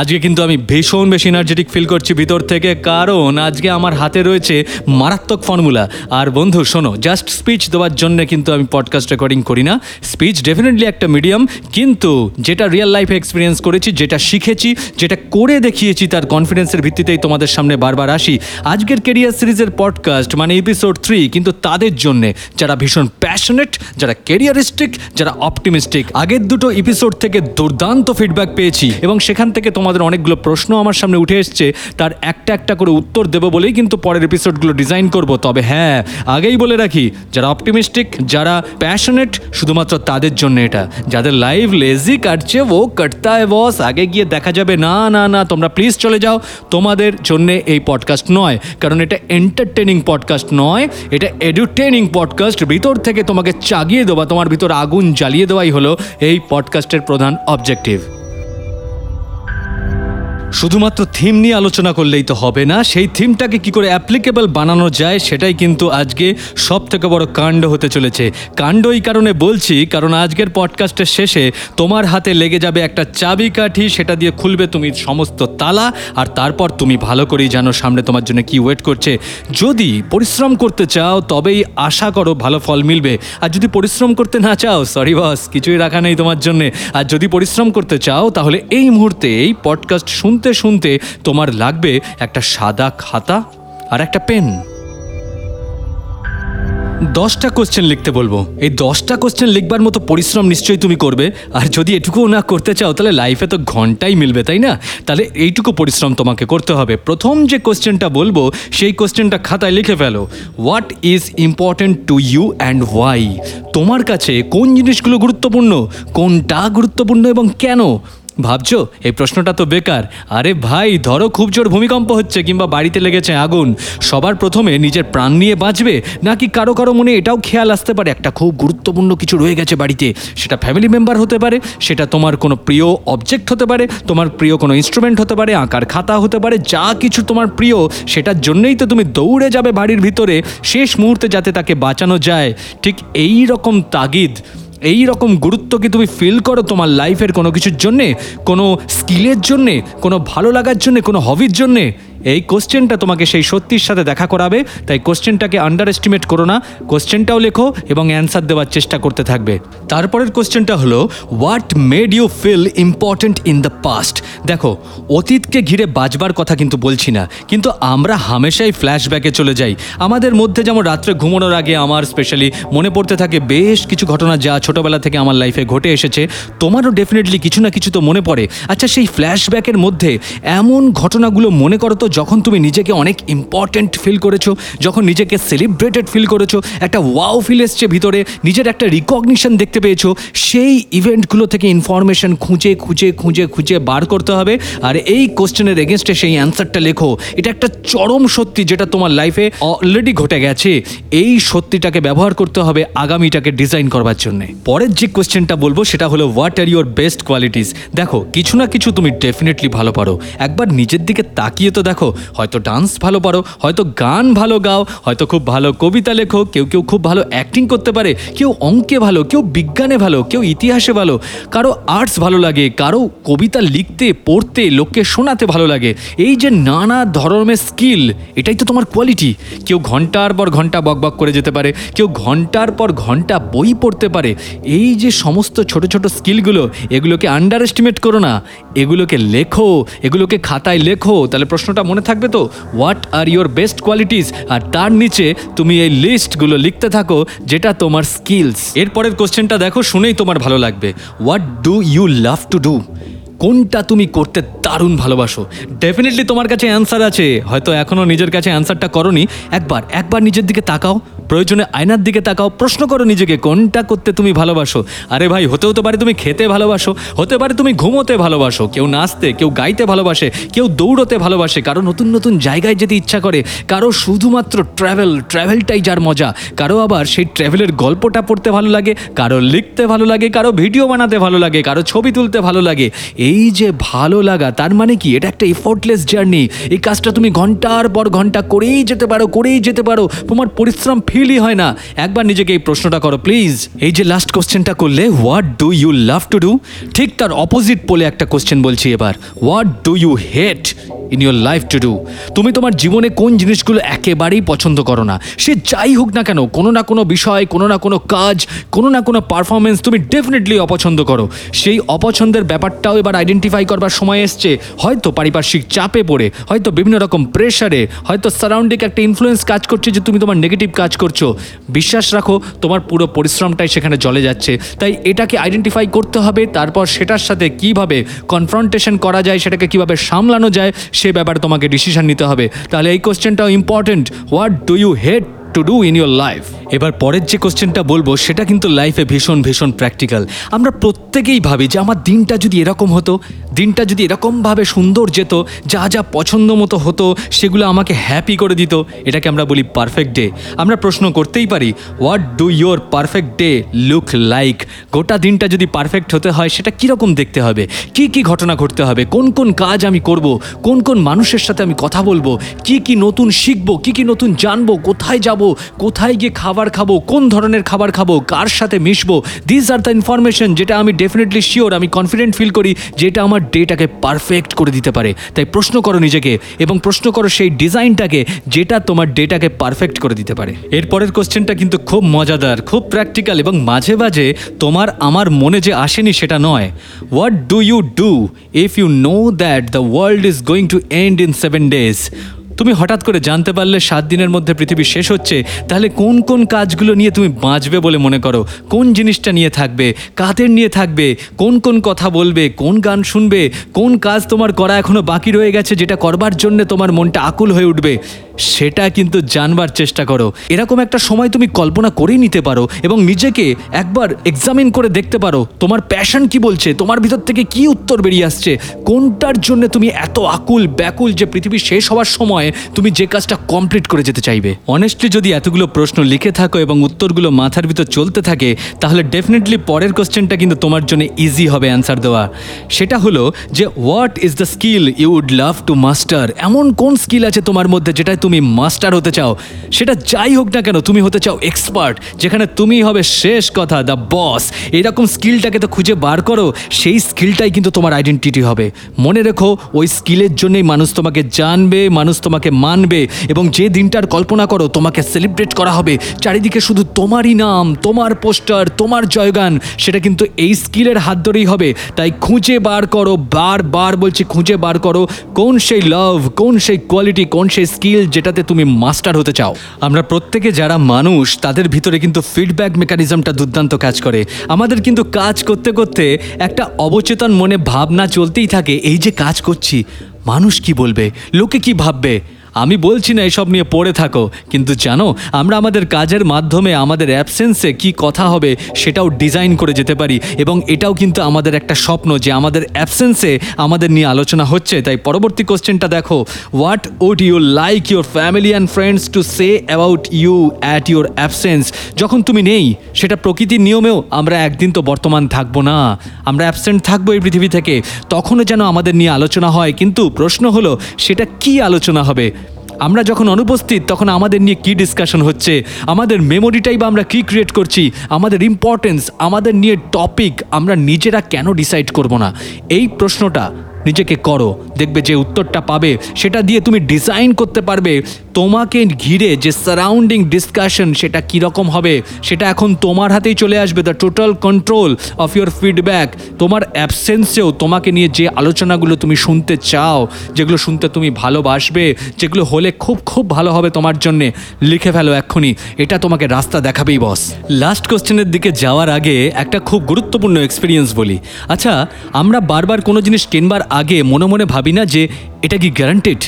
আজকে কিন্তু আমি ভীষণ বেশি এনার্জেটিক ফিল করছি ভিতর থেকে, কারণ আজকে আমার হাতে রয়েছে মারাত্মক ফর্মুলা আর বন্ধু, শোনো জাস্ট স্পিচ দেওয়ার জন্য কিন্তু আমি পডকাস্ট রেকর্ডিং করি না। স্পিচ ডেফিনেটলি একটা মিডিয়াম কিন্তু যেটা রিয়েল লাইফে এক্সপিরিয়েন্স করেছি, যেটা শিখেছি, যেটা করে দেখিয়েছি, তার কনফিডেন্সের ভিত্তিতেই তোমাদের সামনে বারবার আসি। আজকের কেরিয়ার সিরিজের পডকাস্ট মানে এপিসোড থ্রি কিন্তু তাদের জন্যে, যারা ভীষণ প্যাশনেট যারা কেরিয়ারিস্টিক যারা অপটিমিস্টিক আগের দুটো এপিসোড থেকে দুর্দান্ত ফিডব্যাক পেয়েছি। এবং সেখান থেকে তোমাদের অনেকগুলো প্রশ্ন আমার সামনে উঠে এসছে। তার একটা একটা করে উত্তর দেবো বলেই কিন্তু পরের এপিসোডগুলো ডিজাইন করব। তবে হ্যাঁ আগেই বলে রাখি, যারা অপটিমিস্টিক যারা প্যাশনেট শুধুমাত্র তাদের জন্য এটা। যাদের লাইফ লেজি কাটছে, ও কাটতা বস আগে গিয়ে দেখা যাবে, না না না, তোমরা প্লিজ চলে যাও। তোমাদের জন্য এই পডকাস্ট নয়, কারণ এটা এন্টারটেনিং পডকাস্ট নয়, এটা এডুটেনিং পডকাস্ট ভিতর থেকে তোমাকে চাগিয়ে দেওয়া, তোমার ভিতর আগুন জ্বালিয়ে দেওয়াই হলো এই পডকাস্টের প্রধান অবজেক্টিভ শুধুমাত্র থিম নিয়ে আলোচনা করলেই তো হবে না, সেই থিমটাকে কি করে অ্যাপ্লিকেবল বানানো যায় সেটাই কিন্তু আজকে সব থেকে বড় কাণ্ড হতে চলেছে। কাণ্ড এই কারণে বলছি, কারণ আজকের পডকাস্টের শেষে তোমার হাতে লেগে যাবে একটা চাবিকাঠি সেটা দিয়ে খুলবে তুমি সমস্ত তালা, আর তারপর তুমি ভালো করেই জানো সামনে তোমার জন্য কি ওয়েট করছে। যদি পরিশ্রম করতে চাও, তবেই আশা করো ভালো ফল মিলবে। আর যদি পরিশ্রম করতে না চাও সরি বস কিছুই রাখা নেই তোমার জন্যে। আর যদি পরিশ্রম করতে চাও, তাহলে এই মুহূর্তে এই পডকাস্ট শুনতে শুনতে শুনতে তোমার লাগবে একটা সাদা খাতা আর একটা পেন। দশটা কোশ্চেন লিখতে বলব। এই দশটা কোশ্চেন লিখবার মতো পরিশ্রম নিশ্চয়ই তুমি করবে। আর যদি এটুকুও না করতে চাও, তাহলে লাইফে তো ঘন্টাই মিলবে, তাই না? তাহলে এইটুকু পরিশ্রম তোমাকে করতে হবে। প্রথম যে কোশ্চেনটা বলব, সেই কোশ্চেনটা খাতায় লিখে ফেলো। What is important to you and why তোমার কাছে কোন জিনিসগুলো গুরুত্বপূর্ণ, কোনটা গুরুত্বপূর্ণ এবং কেন? ভাবছ? এই প্রশ্নটা তো বেকার। আরে ভাই, ধরো খুব জোর ভূমিকম্প হচ্ছে কিংবা বাড়িতে লেগেছে আগুন। সবার প্রথমে নিজের প্রাণ নিয়ে বাঁচবে? নাকি কারও কারও মনে এটাও খেয়াল আসতে পারে, একটা খুব গুরুত্বপূর্ণ কিছু রয়ে গেছে বাড়িতে। সেটা ফ্যামিলি মেম্বার হতে পারে, সেটা তোমার কোনো প্রিয় অবজেক্ট হতে পারে, তোমার প্রিয় কোনো ইনস্ট্রুমেন্ট হতে পারে, আঁকার খাতা হতে পারে, যা কিছু তোমার প্রিয়, সেটার জন্যই তো তুমি দৌড়ে যাবে বাড়ির ভিতরে। শেষ মুহূর্তে যাতে তাকে বাঁচানো যায়। ঠিক এই রকম তাগিদ। এই রকম গুরুত্ব কি তুমি ফিল করো তোমার লাইফের কোনো কিছুর জন্যে? কোনো স্কিলের জন্যে? কোনো ভালো লাগার জন্যে? কোনো হবির জন্যে? এই কোশ্চেনটা তোমাকে সেই সত্যির সাথে দেখা করাবে, তাই কোশ্চেনটাকে আন্ডার এস্টিমেট করো না, কোশ্চেনটাও লেখো এবং অ্যান্সার দেওয়ার চেষ্টা করতে থাকবে। তারপরের কোশ্চেনটা হলো what made you feel important in the past দেখো, অতীতকে ঘিরে বাজবার কথা কিন্তু বলছি না, কিন্তু আমরা হামেশাই ফ্ল্যাশব্যাকে চলে যাই। আমাদের মধ্যে যেমন রাত্রে ঘুমানোর আগে আমার স্পেশালি মনে পড়তে থাকে, বেশ কিছু ঘটনা যা ছোটবেলা থেকে আমার লাইফে ঘটে এসেছে, তোমারও ডেফিনেটলি কিছু না কিছু তো মনে পড়ে। আচ্ছা সেই ফ্ল্যাশব্যাকের মধ্যে এমন ঘটনাগুলো মনে করো তো যখন তুমি নিজেকে অনেক ইম্পর্ট্যান্ট ফিল করেছ, যখন নিজেকে সেলিব্রেটেড ফিল করেছ, একটা ওয়াও ফিল এসছে ভিতরে, নিজের একটা রিকগনিশন দেখতে পেয়েছ, সেই ইভেন্টগুলো থেকে ইনফরমেশন খুঁজে খুঁজে খুঁজে খুঁজে বার করতে হবে। আর এই কোশ্চেনের এগেনস্টে সেই অ্যান্সারটা লেখো। এটা একটা চরম সত্যি যেটা তোমার লাইফে অলরেডি ঘটে গেছে। এই সত্যিটাকে ব্যবহার করতে হবে আগামীটাকে ডিজাইন করবার জন্য। পরের যে কোশ্চেনটা বলব, সেটা হলো what are your best qualities দেখো, কিছু না কিছু তুমি ডেফিনেটলি ভালো পারো। একবার নিজের দিকে তাকিয়ে তো দেখো হয়তো ডান্স ভালো পারো, হয়তো গান ভালো গাও, হয়তো খুব ভালো কবিতা লেখো, কেউ কেউ খুব ভালো অ্যাক্টিং করতে পারে, কেউ অঙ্কে ভালো, কেউ বিজ্ঞানে ভালো, কেউ ইতিহাসে ভালো, কারও আর্টস ভালো লাগে, কারও কবিতা লিখতে, পড়তে, লোককে শোনাতে ভালো লাগে, এই যে নানা ধরনের স্কিল এটাই তো তোমার কোয়ালিটি কেউ ঘণ্টার পর ঘণ্টা বকবক করে যেতে পারে, কেউ ঘণ্টার পর ঘণ্টা বই পড়তে পারে, এই যে সমস্ত ছোট ছোট স্কিলগুলো এগুলোকে আন্ডার এস্টিমেট করো না, এগুলোকে লেখো, এগুলোকে খাতায় লেখো, তাহলে প্রশ্নটা মনে থাকবে তো? What are your best qualities আর তার নিচে তুমি এই লিস্টগুলো লিখতে থাকো, যেটা তোমার স্কিলস এরপরের কোশ্চেনটা দেখো, শুনেই তোমার ভালো লাগবে। What do you love to do কোনটা তুমি করতে দারুণ ভালোবাসো? ডেফিনেটলি তোমার কাছে অ্যান্সার আছে। হয়তো এখনও নিজের কাছে অ্যান্সারটা করনি। একবার একবার নিজের দিকে তাকাও। প্রয়োজনে আয়নার দিকে তাকাও, প্রশ্ন করো নিজেকে, কোনটা করতে তুমি ভালোবাসো? আরে ভাই হতে হতে পারে তুমি খেতে ভালোবাসো, হতে পারে তুমি ঘুমোতে ভালোবাসো, কেউ নাচতে, কেউ গাইতে ভালোবাসে, কেউ দৌড়তে ভালোবাসে, কারও নতুন নতুন জায়গায় যেতে ইচ্ছা করে, কারও শুধুমাত্র ট্রাভেল ট্রাভেলটাই যার মজা, কারও আবার সেই ট্রাভেলের গল্পটা পড়তে ভালো লাগে, কারও লিখতে ভালো লাগে, কারও ভিডিও বানাতে ভালো লাগে, কারও ছবি তুলতে ভালো লাগে। এই যে ভালো লাগা, তার মানে কি? এটা একটা এফোর্টলেস জার্নি এই কাজটা তুমি ঘণ্টার পর ঘণ্টা করেই যেতে পারো, করেই যেতে পারো। তোমার পরিশ্রম ফিলই হয় না। একবার নিজেকে এই প্রশ্নটা করো প্লিজ এই যে লাস্ট কোশ্চেনটা করলে what do you love to do ঠিক তার অপোজিট পোলে একটা কোশ্চেন বলছি এবার। What do you hate in your life to do তুমি তোমার জীবনে কোন জিনিসগুলো একেবারেই পছন্দ করো না? সে যাই হোক না কেন, কোনো না কোনো বিষয়, কোনো না কোনো কাজ, কোনো না কোনো পারফরমেন্স তুমি ডেফিনেটলি অপছন্দ করো। সেই অপছন্দের ব্যাপারটাও এবার আইডেন্টিফাই করবার সময় এসছে। হয়তো পারিপার্শ্বিক চাপে পড়ে, হয়তো বিভিন্ন রকম প্রেশারে হয়তো সারাউন্ডিং একটা ইনফ্লুয়েন্স কাজ করছে যে তুমি তোমার নেগেটিভ কাজ করছ। বিশ্বাস রাখো, তোমার পুরো পরিশ্রমটাই সেখানে জলে যাচ্ছে। তাই এটাকে আইডেন্টিফাই করতে হবে, তারপর সেটার সাথে কীভাবে কনফ্রন্টেশন করা যায়, সেটাকে কীভাবে সামলানো যায়, সে ব্যাপারে তোমাকে ডিসিশন নিতে হবে। তাহলে এই কোশ্চেনটাও important what do you hate to do in your life এবার পরের যে কোশ্চেনটা বলব, সেটা কিন্তু লাইফে ভীষণ ভীষণ প্র্যাকটিক্যাল আমরা প্রত্যেকেই ভাবি যে আমার দিনটা যদি এরকম হতো, দিনটা যদি এরকমভাবে সুন্দর যেত, যা যা পছন্দ মতো হতো, সেগুলো আমাকে হ্যাপি করে দিত, এটাকে আমরা বলি পারফেক্ট ডে আমরা প্রশ্ন করতেই পারি what do your perfect day look like গোটা দিনটা যদি পারফেক্ট হতে হয়, সেটা কীরকম দেখতে হবে? কি কি ঘটনা ঘটতে হবে? কোন কোন কাজ আমি করব? কোন কোন মানুষের সাথে আমি কথা বলব? কি কি নতুন শিখব? কি কি নতুন জানব? কোথায় যাব? কোথায় গিয়ে খাবার খাব? কোন ধরনের খাবার খাব? কার সাথে মিশবো? দিস আর দ্য ইনফরমেশন যেটা আমি ডেফিনেটলি শিওর আমি কনফিডেন্ট ফিল করি যেটা আমার ডেটাকে পারফেক্ট করে দিতে পারে। তাই প্রশ্ন করো নিজেকে এবং প্রশ্ন করো সেই ডিজাইনটাকে যেটা তোমার ডেটাকে পারফেক্ট করে দিতে পারে। এরপরের কোশ্চেনটা কিন্তু খুব মজাদার, খুব প্র্যাকটিক্যাল এবং মাঝে মাঝে তোমার, আমার মনে যে আসেনি সেটা নয়। What do you do if you know that the world is going to end in seven days তুমি হঠাৎ করে জানতে পারলে সাত দিনের মধ্যে পৃথিবী শেষ হচ্ছে, তাহলে কোন কোন কাজগুলো নিয়ে তুমি বাঁচবে বলে মনে করো? কোন জিনিসটা নিয়ে থাকবে? কাদের নিয়ে থাকবে? কোন কোন কথা বলবে? কোন গান শুনবে? কোন কাজ তোমার করা এখনও বাকি রয়ে গেছে যেটা করবার জন্য তোমার মনটা আকুল হয়ে উঠবে? সেটা কিন্তু জানবার চেষ্টা করো। এরকম একটা সময় তুমি কল্পনা করেই নিতে পারো এবং নিজেকে একবার এক্সামিন করে দেখতে পারো, তোমার প্যাশন কি বলছে, তোমার ভিতর থেকে কি উত্তর বেরিয়ে আসছে, কোনটার জন্য তুমি এত আকুল ব্যাকুল যে পৃথিবী শেষ হওয়ার সময় তুমি যে কাজটা কমপ্লিট করে যেতে চাইবে। অনেস্টলি যদি এতগুলো প্রশ্ন লিখে থাকো এবং উত্তরগুলো মাথার ভিতর চলতে থাকে, তাহলে ডেফিনেটলি পরের কোশ্চেনটা কিন্তু তোমার জন্য ইজি হবে অ্যান্সার দেওয়া। সেটা হলো যে what is the skill you would love to master এমন কোন স্কিল আছে তোমার মধ্যে যেটায় তুমি মাস্টার হতে চাও, সেটা যাই হোক না কেন, তুমি হতে চাও এক্সপার্ট যেখানে তুমি হবে শেষ কথা দ্য বস এরকম স্কিলটাকে তো খুঁজে বার করো, সেই স্কিলটাই কিন্তু তোমার আইডেন্টিটি হবে। মনে রেখো, ওই স্কিলের জন্যই মানুষ তোমাকে জানবে, মানুষ তোমাকে মানবে, এবং যে দিনটার কল্পনা করো, তোমাকে সেলিব্রেট করা হবে, চারিদিকে শুধু তোমারই নাম, তোমার পোস্টার তোমার জয়গান, সেটা কিন্তু এই স্কিলের হাত ধরেই হবে। তাই খুঁজে বার করো বার বার বলছি খুঁজে বার করো, কোন সেই লাভ কোন সেই কোয়ালিটি কোন সেই স্কিল যেটাতে তুমি মাস্টার হতে চাও। আমরা প্রত্যেকে যারা মানুষ, তাদের ভিতরে কিন্তু ফিডব্যাক মেকানিজমটা দুর্দান্ত কাজ করে। আমাদের কিন্তু কাজ করতে করতে একটা অবচেতন মনে ভাবনা চলতেই থাকে, এই যে কাজ করছি, মানুষ কি বলবে? লোকে কি ভাববে? আমি বলছি না এসব নিয়ে পড়ে থাকো, কিন্তু জানো, আমরা আমাদের কাজের মাধ্যমে আমাদের অ্যাবসেন্সে কি কথা হবে সেটাও ডিজাইন করে যেতে পারি, এবং এটাও কিন্তু আমাদের একটা স্বপ্ন যে আমাদের অ্যাবসেন্সে আমাদের নিয়ে আলোচনা হচ্ছে। তাই পরবর্তী কোশ্চেনটা দেখো what would you like your family and friends to say about you at your absence যখন তুমি নেই, সেটা প্রকৃতির নিয়মেও আমরা একদিন তো বর্তমান থাকব না। আমরা অ্যাবসেন্ট থাকব এই পৃথিবী থেকে, তখনও যেন আমাদের নিয়ে আলোচনা হয়। কিন্তু প্রশ্ন হলো, সেটা কি আলোচনা হবে? আমরা যখন অনুপস্থিত, তখন আমাদের নিয়ে কি ডিসকাশন হচ্ছে? আমাদের মেমোরিটাই বা আমরা কি ক্রিয়েট করছি? আমাদের ইম্পর্টেন্স আমাদের নিয়ে টপিক আমরা নিজেরা কেন ডিসাইড করব না? এই প্রশ্নটা নিজেকে করো, দেখবে যে উত্তরটা পাবে, সেটা দিয়ে তুমি ডিজাইন করতে পারবে। তোমাকে ঘিরে যে সারাউন্ডিং ডিসকাশন সেটা কীরকম হবে, সেটা এখন তোমার হাতেই চলে আসবে। The total control of your feedback তোমার অ্যাবসেন্সেও তোমাকে নিয়ে যে আলোচনাগুলো তুমি শুনতে চাও, যেগুলো শুনতে তুমি ভালোবাসবে, যেগুলো হলে খুব খুব ভালো হবে তোমার জন্যে, লিখে ফেলো এক্ষুনি। এটা তোমাকে রাস্তা দেখাবেই বস লাস্ট কোশ্চেনের দিকে যাওয়ার আগে একটা খুব গুরুত্বপূর্ণ এক্সপিরিয়েন্স বলি। আচ্ছা আমরা বারবার কোনো জিনিস কেনবার আগে মনে মনে ভাবি না যে এটা কি গ্যারান্টেড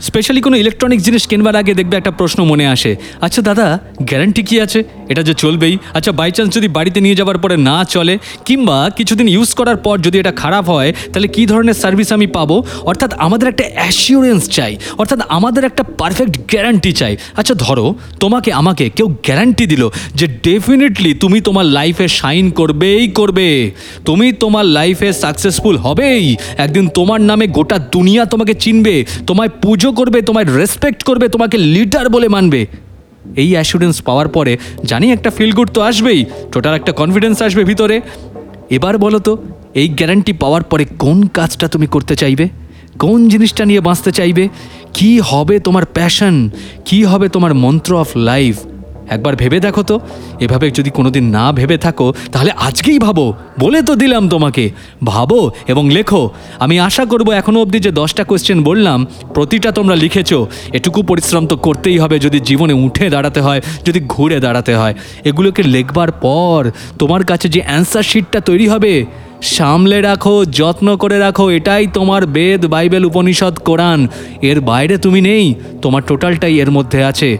স্পেশালি কোনো ইলেকট্রনিক জিনিস কেনবার আগে দেখবে একটা প্রশ্ন মনে আসে। আচ্ছা দাদা গ্যারান্টি কি আছে? এটা যে চলবেই। আচ্ছা বাই চান্স যদি বাড়িতে নিয়ে যাওয়ার পরে না চলে, কিংবা কিছুদিন ইউজ করার পর যদি এটা খারাপ হয়, তাহলে কি ধরনের সার্ভিস আমি পাবো? অর্থাৎ আমাদের একটা অ্যাসিওরেন্স চাই। অর্থাৎ আমাদের একটা পারফেক্ট গ্যারান্টি চাই। আচ্ছা ধরো, তোমাকে, আমাকে কেউ গ্যারান্টি দিল যে ডেফিনেটলি তুমি তোমার লাইফে শাইন করবেই করবে। তুমি তোমার লাইফে সাকসেসফুল হবেই। একদিন তোমার নামে গোটা দুনিয়া তোমাকে চিনবে। তোমায় পুজো করবে, তোমায় রেসপেক্ট করবে, তোমাকে লিডার বলে মানবে। এই অ্যাসুরেন্স পাওয়ার পরে জানি একটা ফিল গুড তো আসবেই টোটাল একটা কনফিডেন্স আসবে ভিতরে। এবার বলো তো, এই গ্যারান্টি পাওয়ার পরে কোন কাজটা তুমি করতে চাইবে? কোন জিনিসটা নিয়ে বাঁচতে চাইবে? কি হবে তোমার প্যাশন কি হবে তোমার মন্ত্র অফ লাইফ একবার ভেবে দেখো তো। এভাবে যদি কোনোদিন না ভেবে থাকো, তাহলে আজকেই ভাবো। বলে তো দিলাম তোমাকে। ভাবো এবং লেখো। আমি আশা করব এখনও অবধি যে দশটা কোয়েশ্চেন বললাম, প্রতিটা তোমরা লিখেছো। এটুকু পরিশ্রম তো করতেই হবে যদি জীবনে উঠে দাঁড়াতে হয়, যদি ঘুরে দাঁড়াতে হয়। এগুলোকে লেখবার পর তোমার কাছে যে অ্যান্সার শিটটা তৈরি হবে, সামলে রাখো, যত্ন করে রাখো, এটাই তোমার বেদ, বাইবেল, উপনিষদ, কোরআন। এর বাইরে তুমি নেই, তোমার টোটালটাই এর মধ্যে আছে।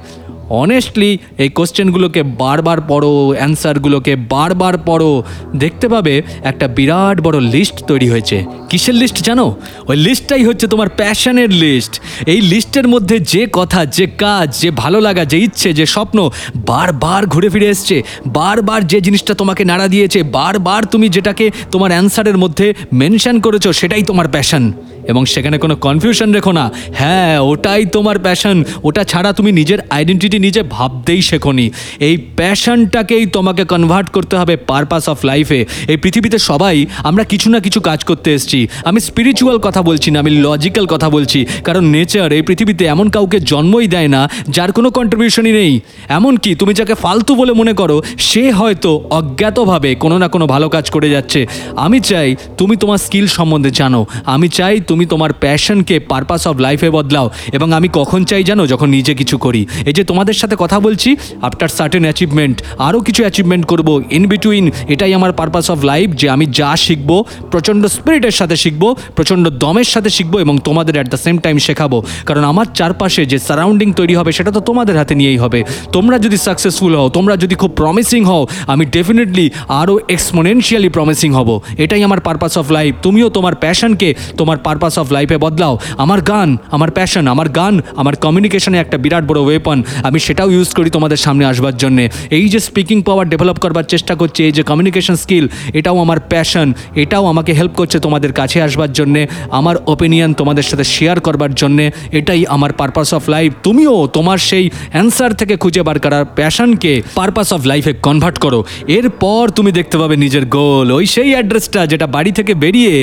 অনেস্টলি এই কোশ্চেনগুলোকে বারবার পড়ো অ্যান্সারগুলোকে বারবার পড়ো। দেখতে পাবে একটা বিরাট বড় লিস্ট তৈরি হয়েছে। কিসের লিস্ট জানো? ওই লিস্টটাই হচ্ছে তোমার প্যাশনের লিস্ট এই লিস্টের মধ্যে যে কথা, যে কাজ, যে ভালো লাগা, যে ইচ্ছে, যে স্বপ্ন বারবার ঘুরে ফিরে এসছে। বারবার যে জিনিসটা তোমাকে নাড়া দিয়েছে, বারবার তুমি যেটাকে তোমার অ্যান্সারের মধ্যে মেনশন করেছ, সেটাই তোমার প্যাশন এবং সেখানে কোনো কনফিউশন রেখো না। হ্যাঁ ওটাই তোমার প্যাশন ওটা ছাড়া তুমি নিজের আইডেন্টিটি নিজে ভাবতেই শেখোনি। এই প্যাশনটাকেই তোমাকে কনভার্ট করতে হবে পারপাস অফ লাইফে এই পৃথিবীতে সবাই, আমরা কিছু না কিছু কাজ করতে এসেছি। আমি স্পিরিচুয়াল কথা বলছি না, আমি লজিক্যাল কথা বলছি। কারণ নেচার এই পৃথিবীতে এমন কাউকে জন্মই দেয় না, যার কোনো কন্ট্রিবিউশনই নেই। এমনকি তুমি যাকে ফালতু বলে মনে করো, সে হয়তো অজ্ঞাতভাবে কোনো না কোনো ভালো কাজ করে যাচ্ছে। আমি চাই তুমি তোমার স্কিল সম্বন্ধে জানো। আমি চাই তুমি তোমার প্যাশনকে, পারপাস অফ লাইফে বদলাও। এবং আমি কখন চাই জানো, যখন নিজে কিছু করি। এই যে তোমাদের সাথে কথা বলছি আফটার সার্টেন অ্যাচিভমেন্ট আরও কিছু অ্যাচিভমেন্ট করব ইন বিটুইন এটাই আমার পারপাস অফ লাইফ যে আমি যা শিখব, প্রচণ্ড স্পিরিটের সাথে শিখব, প্রচণ্ড দমের সাথে শিখব এবং তোমাদের অ্যাট দ্য সেম টাইম শেখাবো। কারণ আমার চারপাশে যে সারাউন্ডিং তৈরি হবে, সেটা তো তোমাদের হাতে নিয়েই হবে। তোমরা যদি সাকসেসফুল হও, তোমরা যদি খুব প্রমিসিং হও, আমি ডেফিনেটলি আরও এক্সপোনেনশিয়ালি প্রমিসিং হব। এটাই আমার পারপাস অফ লাইফ তুমিও তোমার প্যাশনকে তোমার অফ লাইফে বদলাও। আমার গান, আমার প্যাশন আমার গান, আমার কমিউনিকেশনে একটা বিরাট বড় ওয়েপন আমি সেটাও ইউজ করি তোমাদের সামনে আসবার জন্যে। এই যে স্পিকিং পাওয়ার ডেভেলপ করবার চেষ্টা করছি, এই যে কমিউনিকেশন স্কিল এটাও আমার প্যাশন এটাও আমাকে হেল্প করছে তোমাদের কাছে আসবার জন্যে। আমার ওপিনিয়ন তোমাদের সাথে শেয়ার করবার জন্যে, এটাই আমার পারপাস অফ লাইফ তুমিও তোমার সেই অ্যান্সার থেকে খুঁজে বার করার প্যাশনকে পারপাস অফ লাইফে কনভার্ট করো। এরপর তুমি দেখতে পাবে নিজের গোল ওই সেই অ্যাড্রেসটা যেটা বাড়ি থেকে বেরিয়ে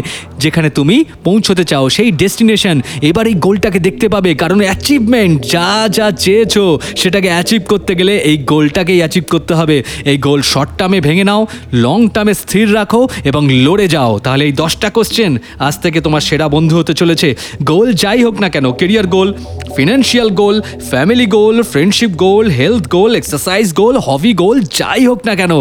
যেখানে তুমি পৌঁছতে চাও, সেই ডেস্টিনেশন এবার এই গোলটাকে দেখতে পাবে। কারণ অ্যাচিভমেন্ট যা যা চেয়েছো, সেটাকে অ্যাচিভ করতে গেলে এই গোলটাকেই অ্যাচিভ করতে হবে। এই গোল শর্ট টার্মে ভেঙে নাও লং টার্মে স্থির রাখো এবং লড়ে যাও। তাহলে এই দশটা কোশ্চেন আজ থেকে তোমার সেরা বন্ধু হতে চলেছে। গোল যাই হোক না কেন career goal financial goal family goal friendship goal health goal exercise goal hobby goal যাই হোক না কেন,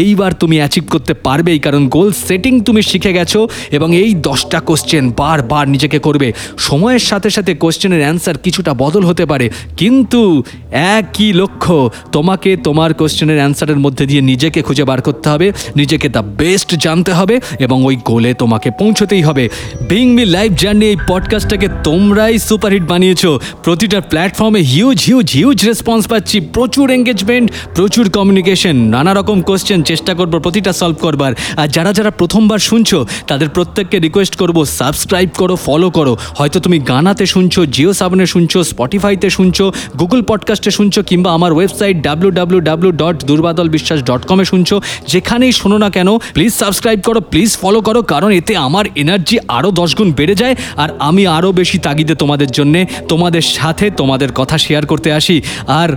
এইবার তুমি অ্যাচিভ করতে পারবেই। কারণ গোল সেটিং তুমি শিখে গেছো এবং এই দশটা কোশ্চেন বারবার নিজেকে করবে। সময়ের সাথে সাথে কোশ্চেনের অ্যান্সার কিছুটা বদল হতে পারে। কিন্তু একই লক্ষ্য, তোমাকে তোমার কোশ্চেনের অ্যান্সারের মধ্যে দিয়ে নিজেকে খুঁজে বার করতে হবে। নিজেকে দ্য বেস্ট জানতে হবে এবং ওই গোলে তোমাকে পৌঁছতেই হবে। বিং মি লাইফ জার্নি এই পডকাস্টটাকে তোমরাই সুপারহিট বানিয়েছো। প্রতিটা প্ল্যাটফর্মে হিউজ হিউজ হিউজ রেসপন্স পাচ্ছি। প্রচুর এঙ্গেজমেন্ট প্রচুর কমিউনিকেশন নানা রকম কোশ্চেন চেষ্টা করব, প্রতিটা সলভ করবার। আর যারা যারা প্রথমবার শুনছো, তাদের প্রত্যেককে রিকোয়েস্ট করব সাবস্ক্রাইব করো ফলো করো। হয়তো তুমি গানাতে শুনছো, জিও সাবনে শুনছো, স্পটিফাইতে শুনছো, গুগল পডকাস্টে শুনছো, কিংবা আমার website W W W dot Durbadal Biswas dot কমে শুনছো, যেখানেই শোনো না কেন প্লিজ সাবস্ক্রাইব করো প্লিজ ফলো করো, কারণ এতে আমার এনার্জি আরও দশ গুণ বেড়ে যায়, আর আমি আরও বেশি তাগিদে তোমাদের জন্যে, তোমাদের সাথে তোমাদের কথা শেয়ার করতে আসি। আর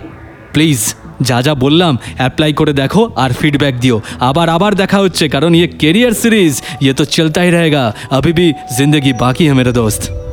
প্লিজ যা যা বললাম অ্যাপ্লাই করে দেখো আর ফিডব্যাক দিও। আবার আবার দেখা হচ্ছে, কারণ ইয়ে কেরিয়ার সিরিজ ইয়ে তো চলতাই রয়েগা অভি ভি জিন্দগি, বাকি হ্যাঁ মেরে দোস্ত।